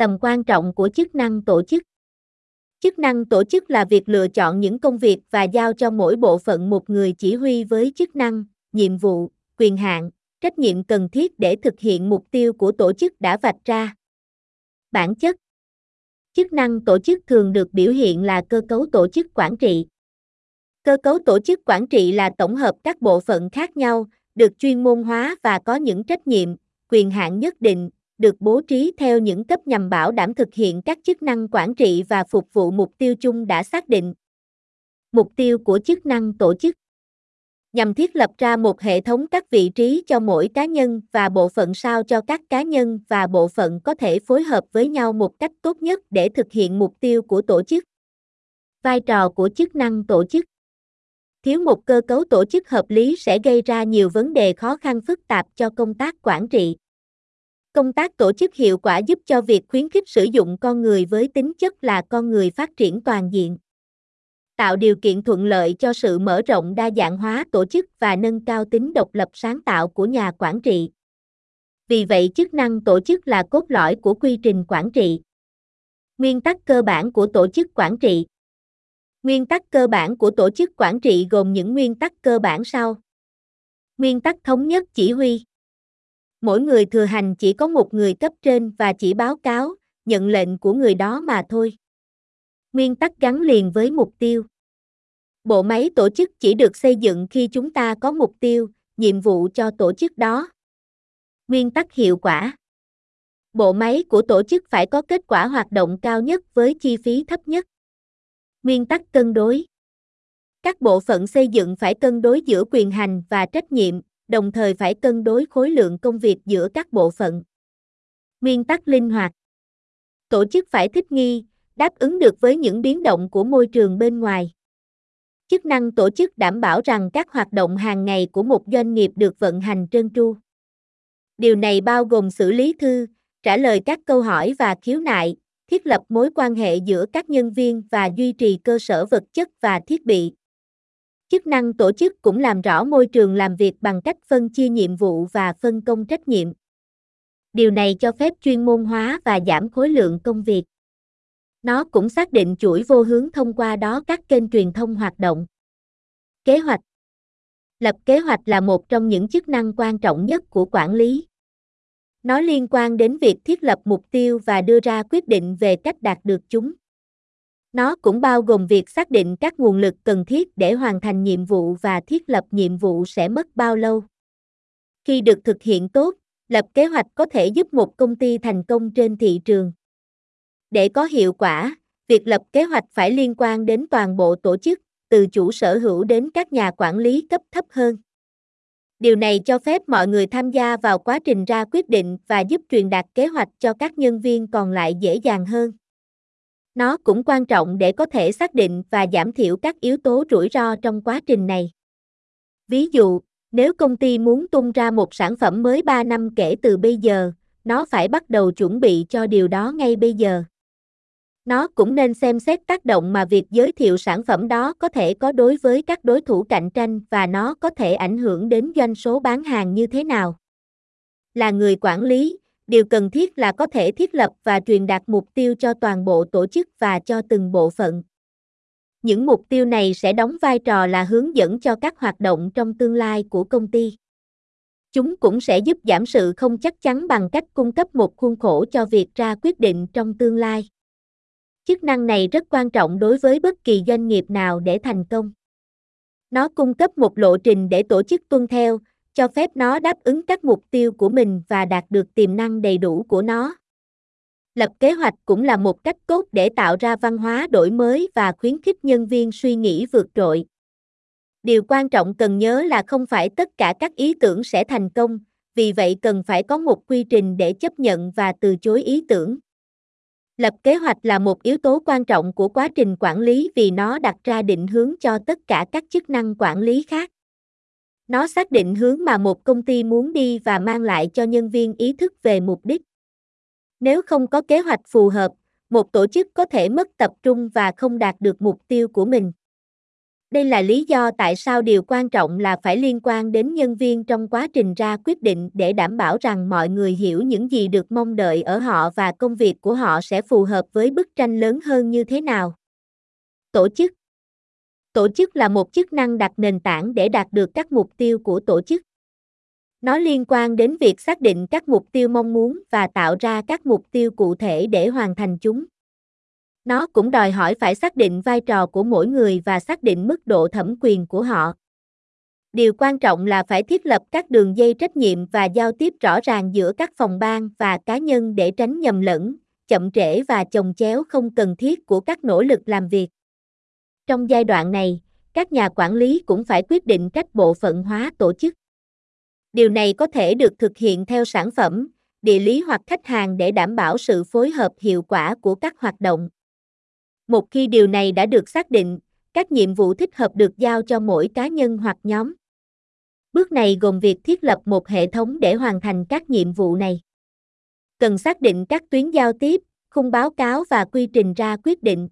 Tầm quan trọng của chức năng tổ chức Chức năng tổ chức là việc lựa chọn những công việc và giao cho mỗi bộ phận một người chỉ huy với chức năng, nhiệm vụ, quyền hạn, trách nhiệm cần thiết để thực hiện mục tiêu của tổ chức đã vạch ra. Bản chất Chức năng tổ chức thường được biểu hiện là cơ cấu tổ chức quản trị. Cơ cấu tổ chức quản trị là tổng hợp các bộ phận khác nhau, được chuyên môn hóa và có những trách nhiệm, quyền hạn nhất định, được bố trí theo những cấp nhằm bảo đảm thực hiện các chức năng quản trị và phục vụ mục tiêu chung đã xác định. Mục tiêu của chức năng tổ chức nhằm thiết lập ra một hệ thống các vị trí cho mỗi cá nhân và bộ phận sao cho các cá nhân và bộ phận có thể phối hợp với nhau một cách tốt nhất để thực hiện mục tiêu của tổ chức. Vai trò của chức năng tổ chức Thiếu một cơ cấu tổ chức hợp lý sẽ gây ra nhiều vấn đề khó khăn phức tạp cho công tác quản trị. Công tác tổ chức hiệu quả giúp cho việc khuyến khích sử dụng con người với tính chất là con người phát triển toàn diện tạo điều kiện thuận lợi cho sự mở rộng đa dạng hóa tổ chức và nâng cao tính độc lập sáng tạo của nhà quản trị. Vì vậy, chức năng tổ chức là cốt lõi của quy trình quản trị. Nguyên tắc cơ bản của tổ chức quản trị Nguyên tắc cơ bản của tổ chức quản trị gồm những nguyên tắc cơ bản sau. Nguyên tắc thống nhất chỉ huy. Mỗi người thừa hành chỉ có một người cấp trên và chỉ báo cáo, nhận lệnh của người đó mà thôi. Nguyên tắc gắn liền với mục tiêu. Bộ máy tổ chức chỉ được xây dựng khi chúng ta có mục tiêu, nhiệm vụ cho tổ chức đó. Nguyên tắc hiệu quả. Bộ máy của tổ chức phải có kết quả hoạt động cao nhất với chi phí thấp nhất. Nguyên tắc cân đối. Các bộ phận xây dựng phải cân đối giữa quyền hành và trách nhiệm, đồng thời phải cân đối khối lượng công việc giữa các bộ phận. Nguyên tắc linh hoạt. Tổ chức phải thích nghi, đáp ứng được với những biến động của môi trường bên ngoài. Chức năng tổ chức đảm bảo rằng các hoạt động hàng ngày của một doanh nghiệp được vận hành trơn tru. Điều này bao gồm xử lý thư, trả lời các câu hỏi và khiếu nại, thiết lập mối quan hệ giữa các nhân viên và duy trì cơ sở vật chất và thiết bị. Chức năng tổ chức cũng làm rõ môi trường làm việc bằng cách phân chia nhiệm vụ và phân công trách nhiệm. Điều này cho phép chuyên môn hóa và giảm khối lượng công việc. Nó cũng xác định chuỗi vô hướng thông qua đó các kênh truyền thông hoạt động. Kế hoạch Lập kế hoạch là một trong những chức năng quan trọng nhất của quản lý. Nó liên quan đến việc thiết lập mục tiêu và đưa ra quyết định về cách đạt được chúng. Nó cũng bao gồm việc xác định các nguồn lực cần thiết để hoàn thành nhiệm vụ và thiết lập nhiệm vụ sẽ mất bao lâu. Khi được thực hiện tốt, lập kế hoạch có thể giúp một công ty thành công trên thị trường. Để có hiệu quả, việc lập kế hoạch phải liên quan đến toàn bộ tổ chức, từ chủ sở hữu đến các nhà quản lý cấp thấp hơn. Điều này cho phép mọi người tham gia vào quá trình ra quyết định và giúp truyền đạt kế hoạch cho các nhân viên còn lại dễ dàng hơn. Nó cũng quan trọng để có thể xác định và giảm thiểu các yếu tố rủi ro trong quá trình này. Ví dụ, nếu công ty muốn tung ra một sản phẩm mới 3 năm kể từ bây giờ, nó phải bắt đầu chuẩn bị cho điều đó ngay bây giờ. Nó cũng nên xem xét tác động mà việc giới thiệu sản phẩm đó có thể có đối với các đối thủ cạnh tranh và nó có thể ảnh hưởng đến doanh số bán hàng như thế nào. Là người quản lý, điều cần thiết là có thể thiết lập và truyền đạt mục tiêu cho toàn bộ tổ chức và cho từng bộ phận. Những mục tiêu này sẽ đóng vai trò là hướng dẫn cho các hoạt động trong tương lai của công ty. Chúng cũng sẽ giúp giảm sự không chắc chắn bằng cách cung cấp một khuôn khổ cho việc ra quyết định trong tương lai. Chức năng này rất quan trọng đối với bất kỳ doanh nghiệp nào để thành công. Nó cung cấp một lộ trình để tổ chức tuân theo, cho phép nó đáp ứng các mục tiêu của mình và đạt được tiềm năng đầy đủ của nó. Lập kế hoạch cũng là một cách tốt để tạo ra văn hóa đổi mới và khuyến khích nhân viên suy nghĩ vượt trội. Điều quan trọng cần nhớ là không phải tất cả các ý tưởng sẽ thành công, vì vậy cần phải có một quy trình để chấp nhận và từ chối ý tưởng. Lập kế hoạch là một yếu tố quan trọng của quá trình quản lý vì nó đặt ra định hướng cho tất cả các chức năng quản lý khác. Nó xác định hướng mà một công ty muốn đi và mang lại cho nhân viên ý thức về mục đích. Nếu không có kế hoạch phù hợp, một tổ chức có thể mất tập trung và không đạt được mục tiêu của mình. Đây là lý do tại sao điều quan trọng là phải liên quan đến nhân viên trong quá trình ra quyết định để đảm bảo rằng mọi người hiểu những gì được mong đợi ở họ và công việc của họ sẽ phù hợp với bức tranh lớn hơn như thế nào. Tổ chức Tổ chức là một chức năng đặt nền tảng để đạt được các mục tiêu của tổ chức. Nó liên quan đến việc xác định các mục tiêu mong muốn và tạo ra các mục tiêu cụ thể để hoàn thành chúng. Nó cũng đòi hỏi phải xác định vai trò của mỗi người và xác định mức độ thẩm quyền của họ. Điều quan trọng là phải thiết lập các đường dây trách nhiệm và giao tiếp rõ ràng giữa các phòng ban và cá nhân để tránh nhầm lẫn, chậm trễ và chồng chéo không cần thiết của các nỗ lực làm việc. Trong giai đoạn này, các nhà quản lý cũng phải quyết định cách bộ phận hóa tổ chức. Điều này có thể được thực hiện theo sản phẩm, địa lý hoặc khách hàng để đảm bảo sự phối hợp hiệu quả của các hoạt động. Một khi điều này đã được xác định, các nhiệm vụ thích hợp được giao cho mỗi cá nhân hoặc nhóm. Bước này gồm việc thiết lập một hệ thống để hoàn thành các nhiệm vụ này. Cần xác định các tuyến giao tiếp, khung báo cáo và quy trình ra quyết định.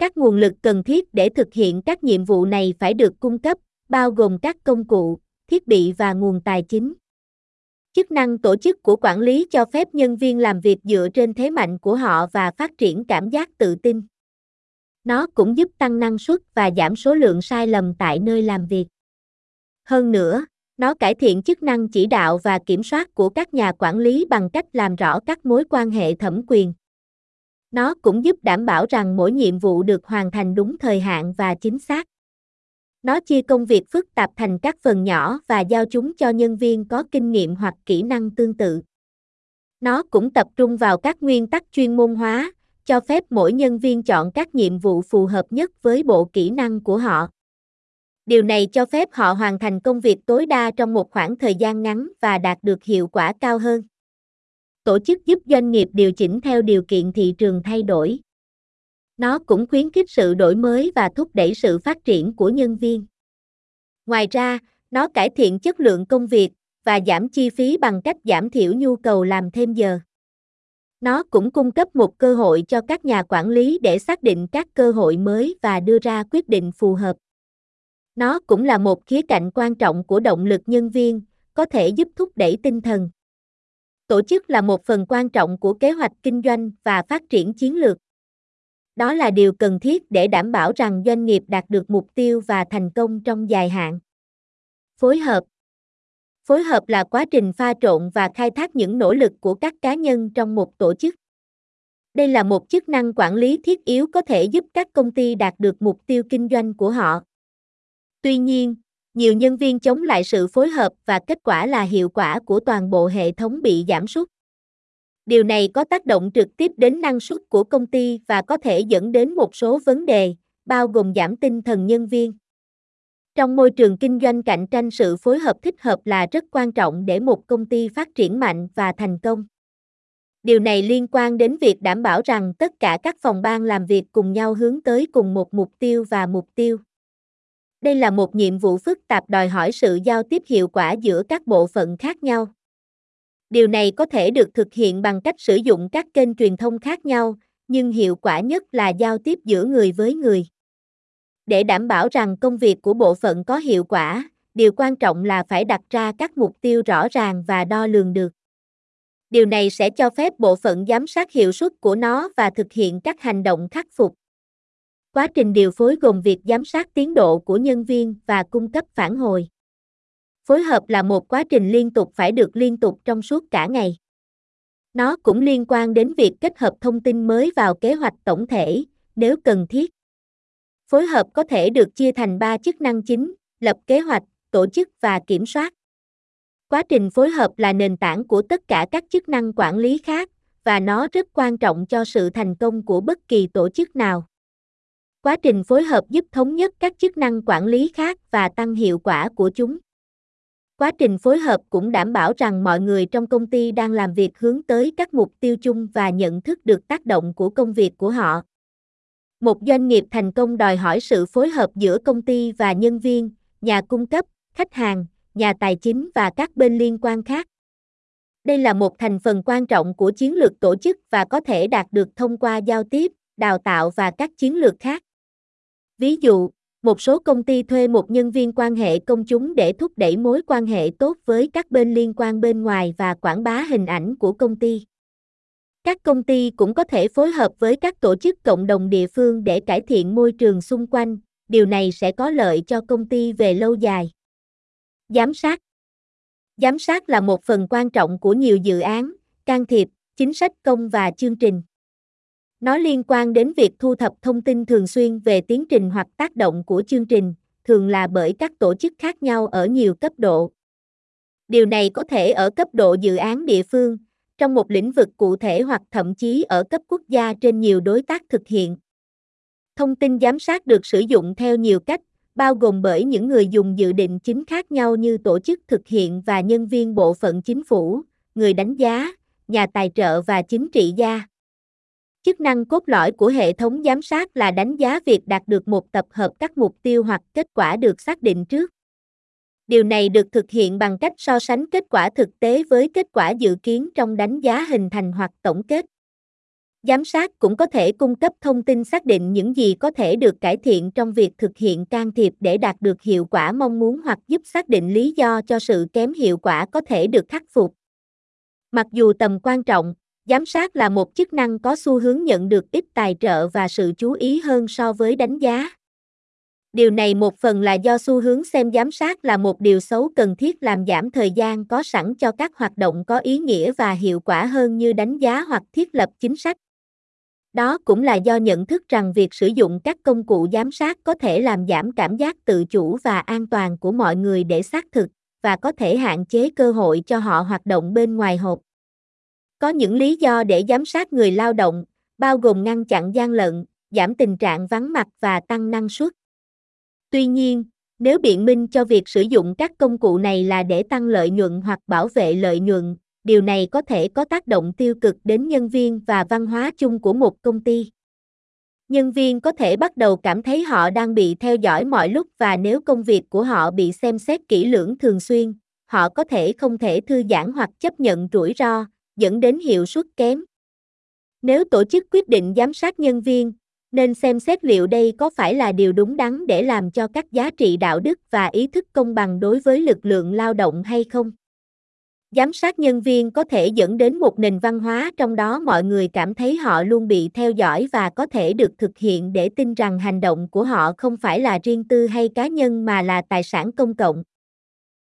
Các nguồn lực cần thiết để thực hiện các nhiệm vụ này phải được cung cấp, bao gồm các công cụ, thiết bị và nguồn tài chính. Chức năng tổ chức của quản lý cho phép nhân viên làm việc dựa trên thế mạnh của họ và phát triển cảm giác tự tin. Nó cũng giúp tăng năng suất và giảm số lượng sai lầm tại nơi làm việc. Hơn nữa, nó cải thiện chức năng chỉ đạo và kiểm soát của các nhà quản lý bằng cách làm rõ các mối quan hệ thẩm quyền. Nó cũng giúp đảm bảo rằng mỗi nhiệm vụ được hoàn thành đúng thời hạn và chính xác. Nó chia công việc phức tạp thành các phần nhỏ và giao chúng cho nhân viên có kinh nghiệm hoặc kỹ năng tương tự. Nó cũng tập trung vào các nguyên tắc chuyên môn hóa, cho phép mỗi nhân viên chọn các nhiệm vụ phù hợp nhất với bộ kỹ năng của họ. Điều này cho phép họ hoàn thành công việc tối đa trong một khoảng thời gian ngắn và đạt được hiệu quả cao hơn. Tổ chức giúp doanh nghiệp điều chỉnh theo điều kiện thị trường thay đổi. Nó cũng khuyến khích sự đổi mới và thúc đẩy sự phát triển của nhân viên. Ngoài ra, nó cải thiện chất lượng công việc và giảm chi phí bằng cách giảm thiểu nhu cầu làm thêm giờ. Nó cũng cung cấp một cơ hội cho các nhà quản lý để xác định các cơ hội mới và đưa ra quyết định phù hợp. Nó cũng là một khía cạnh quan trọng của động lực nhân viên, có thể giúp thúc đẩy tinh thần. Tổ chức là một phần quan trọng của kế hoạch kinh doanh và phát triển chiến lược. Đó là điều cần thiết để đảm bảo rằng doanh nghiệp đạt được mục tiêu và thành công trong dài hạn. Phối hợp Phối hợp là quá trình pha trộn và khai thác những nỗ lực của các cá nhân trong một tổ chức. Đây là một chức năng quản lý thiết yếu có thể giúp các công ty đạt được mục tiêu kinh doanh của họ. Tuy nhiên, nhiều nhân viên chống lại sự phối hợp và kết quả là hiệu quả của toàn bộ hệ thống bị giảm sút. Điều này có tác động trực tiếp đến năng suất của công ty và có thể dẫn đến một số vấn đề, bao gồm giảm tinh thần nhân viên. Trong môi trường kinh doanh cạnh tranh sự phối hợp thích hợp là rất quan trọng để một công ty phát triển mạnh và thành công. Điều này liên quan đến việc đảm bảo rằng tất cả các phòng ban làm việc cùng nhau hướng tới cùng một mục tiêu và mục tiêu. Đây là một nhiệm vụ phức tạp đòi hỏi sự giao tiếp hiệu quả giữa các bộ phận khác nhau. Điều này có thể được thực hiện bằng cách sử dụng các kênh truyền thông khác nhau, nhưng hiệu quả nhất là giao tiếp giữa người với người. Để đảm bảo rằng công việc của bộ phận có hiệu quả, điều quan trọng là phải đặt ra các mục tiêu rõ ràng và đo lường được. Điều này sẽ cho phép bộ phận giám sát hiệu suất của nó và thực hiện các hành động khắc phục. Quá trình điều phối gồm việc giám sát tiến độ của nhân viên và cung cấp phản hồi. Phối hợp là một quá trình liên tục phải được liên tục trong suốt cả ngày. Nó cũng liên quan đến việc kết hợp thông tin mới vào kế hoạch tổng thể, nếu cần thiết. Phối hợp có thể được chia thành 3 chức năng chính, lập kế hoạch, tổ chức và kiểm soát. Quá trình phối hợp là nền tảng của tất cả các chức năng quản lý khác và nó rất quan trọng cho sự thành công của bất kỳ tổ chức nào. Quá trình phối hợp giúp thống nhất các chức năng quản lý khác và tăng hiệu quả của chúng. Quá trình phối hợp cũng đảm bảo rằng mọi người trong công ty đang làm việc hướng tới các mục tiêu chung và nhận thức được tác động của công việc của họ. Một doanh nghiệp thành công đòi hỏi sự phối hợp giữa công ty và nhân viên, nhà cung cấp, khách hàng, nhà tài chính và các bên liên quan khác. Đây là một thành phần quan trọng của chiến lược tổ chức và có thể đạt được thông qua giao tiếp, đào tạo và các chiến lược khác. Ví dụ, Một số công ty thuê một nhân viên quan hệ công chúng để thúc đẩy mối quan hệ tốt với các bên liên quan bên ngoài và quảng bá hình ảnh của công ty. Các công ty cũng có thể phối hợp với các tổ chức cộng đồng địa phương để cải thiện môi trường xung quanh, điều này sẽ có lợi cho công ty về lâu dài. Giám sát Giám sát là một phần quan trọng của nhiều dự án, can thiệp, chính sách công và chương trình. Nó liên quan đến việc thu thập thông tin thường xuyên về tiến trình hoặc tác động của chương trình, thường là bởi các tổ chức khác nhau ở nhiều cấp độ. Điều này có thể ở cấp độ dự án địa phương, trong một lĩnh vực cụ thể hoặc thậm chí ở cấp quốc gia trên nhiều đối tác thực hiện. Thông tin giám sát được sử dụng theo nhiều cách, bao gồm bởi những người dùng dự định chính khác nhau như tổ chức thực hiện và nhân viên bộ phận chính phủ, người đánh giá, nhà tài trợ và chính trị gia. Chức năng cốt lõi của hệ thống giám sát là đánh giá việc đạt được một tập hợp các mục tiêu hoặc kết quả được xác định trước. Điều này được thực hiện bằng cách so sánh kết quả thực tế với kết quả dự kiến trong đánh giá hình thành hoặc tổng kết. Giám sát cũng có thể cung cấp thông tin xác định những gì có thể được cải thiện trong việc thực hiện can thiệp để đạt được hiệu quả mong muốn hoặc giúp xác định lý do cho sự kém hiệu quả có thể được khắc phục. Mặc dù tầm quan trọng, giám sát là một chức năng có xu hướng nhận được ít tài trợ và sự chú ý hơn so với đánh giá. Điều này một phần là do xu hướng xem giám sát là một điều xấu cần thiết làm giảm thời gian có sẵn cho các hoạt động có ý nghĩa và hiệu quả hơn như đánh giá hoặc thiết lập chính sách. Đó cũng là do nhận thức rằng việc sử dụng các công cụ giám sát có thể làm giảm cảm giác tự chủ và an toàn của mọi người để xác thực và có thể hạn chế cơ hội cho họ hoạt động bên ngoài hộp. Có những lý do để giám sát người lao động, bao gồm ngăn chặn gian lận, giảm tình trạng vắng mặt và tăng năng suất. Tuy nhiên, nếu biện minh cho việc sử dụng các công cụ này là để tăng lợi nhuận hoặc bảo vệ lợi nhuận, điều này có thể có tác động tiêu cực đến nhân viên và văn hóa chung của một công ty. Nhân viên có thể bắt đầu cảm thấy họ đang bị theo dõi mọi lúc và nếu công việc của họ bị xem xét kỹ lưỡng thường xuyên, họ có thể không thể thư giãn hoặc chấp nhận rủi ro, dẫn đến hiệu suất kém. Nếu tổ chức quyết định giám sát nhân viên, nên xem xét liệu đây có phải là điều đúng đắn để làm cho các giá trị đạo đức và ý thức công bằng đối với lực lượng lao động hay không. Giám sát nhân viên có thể dẫn đến một nền văn hóa trong đó mọi người cảm thấy họ luôn bị theo dõi và có thể được thực hiện để tin rằng hành động của họ không phải là riêng tư hay cá nhân mà là tài sản công cộng.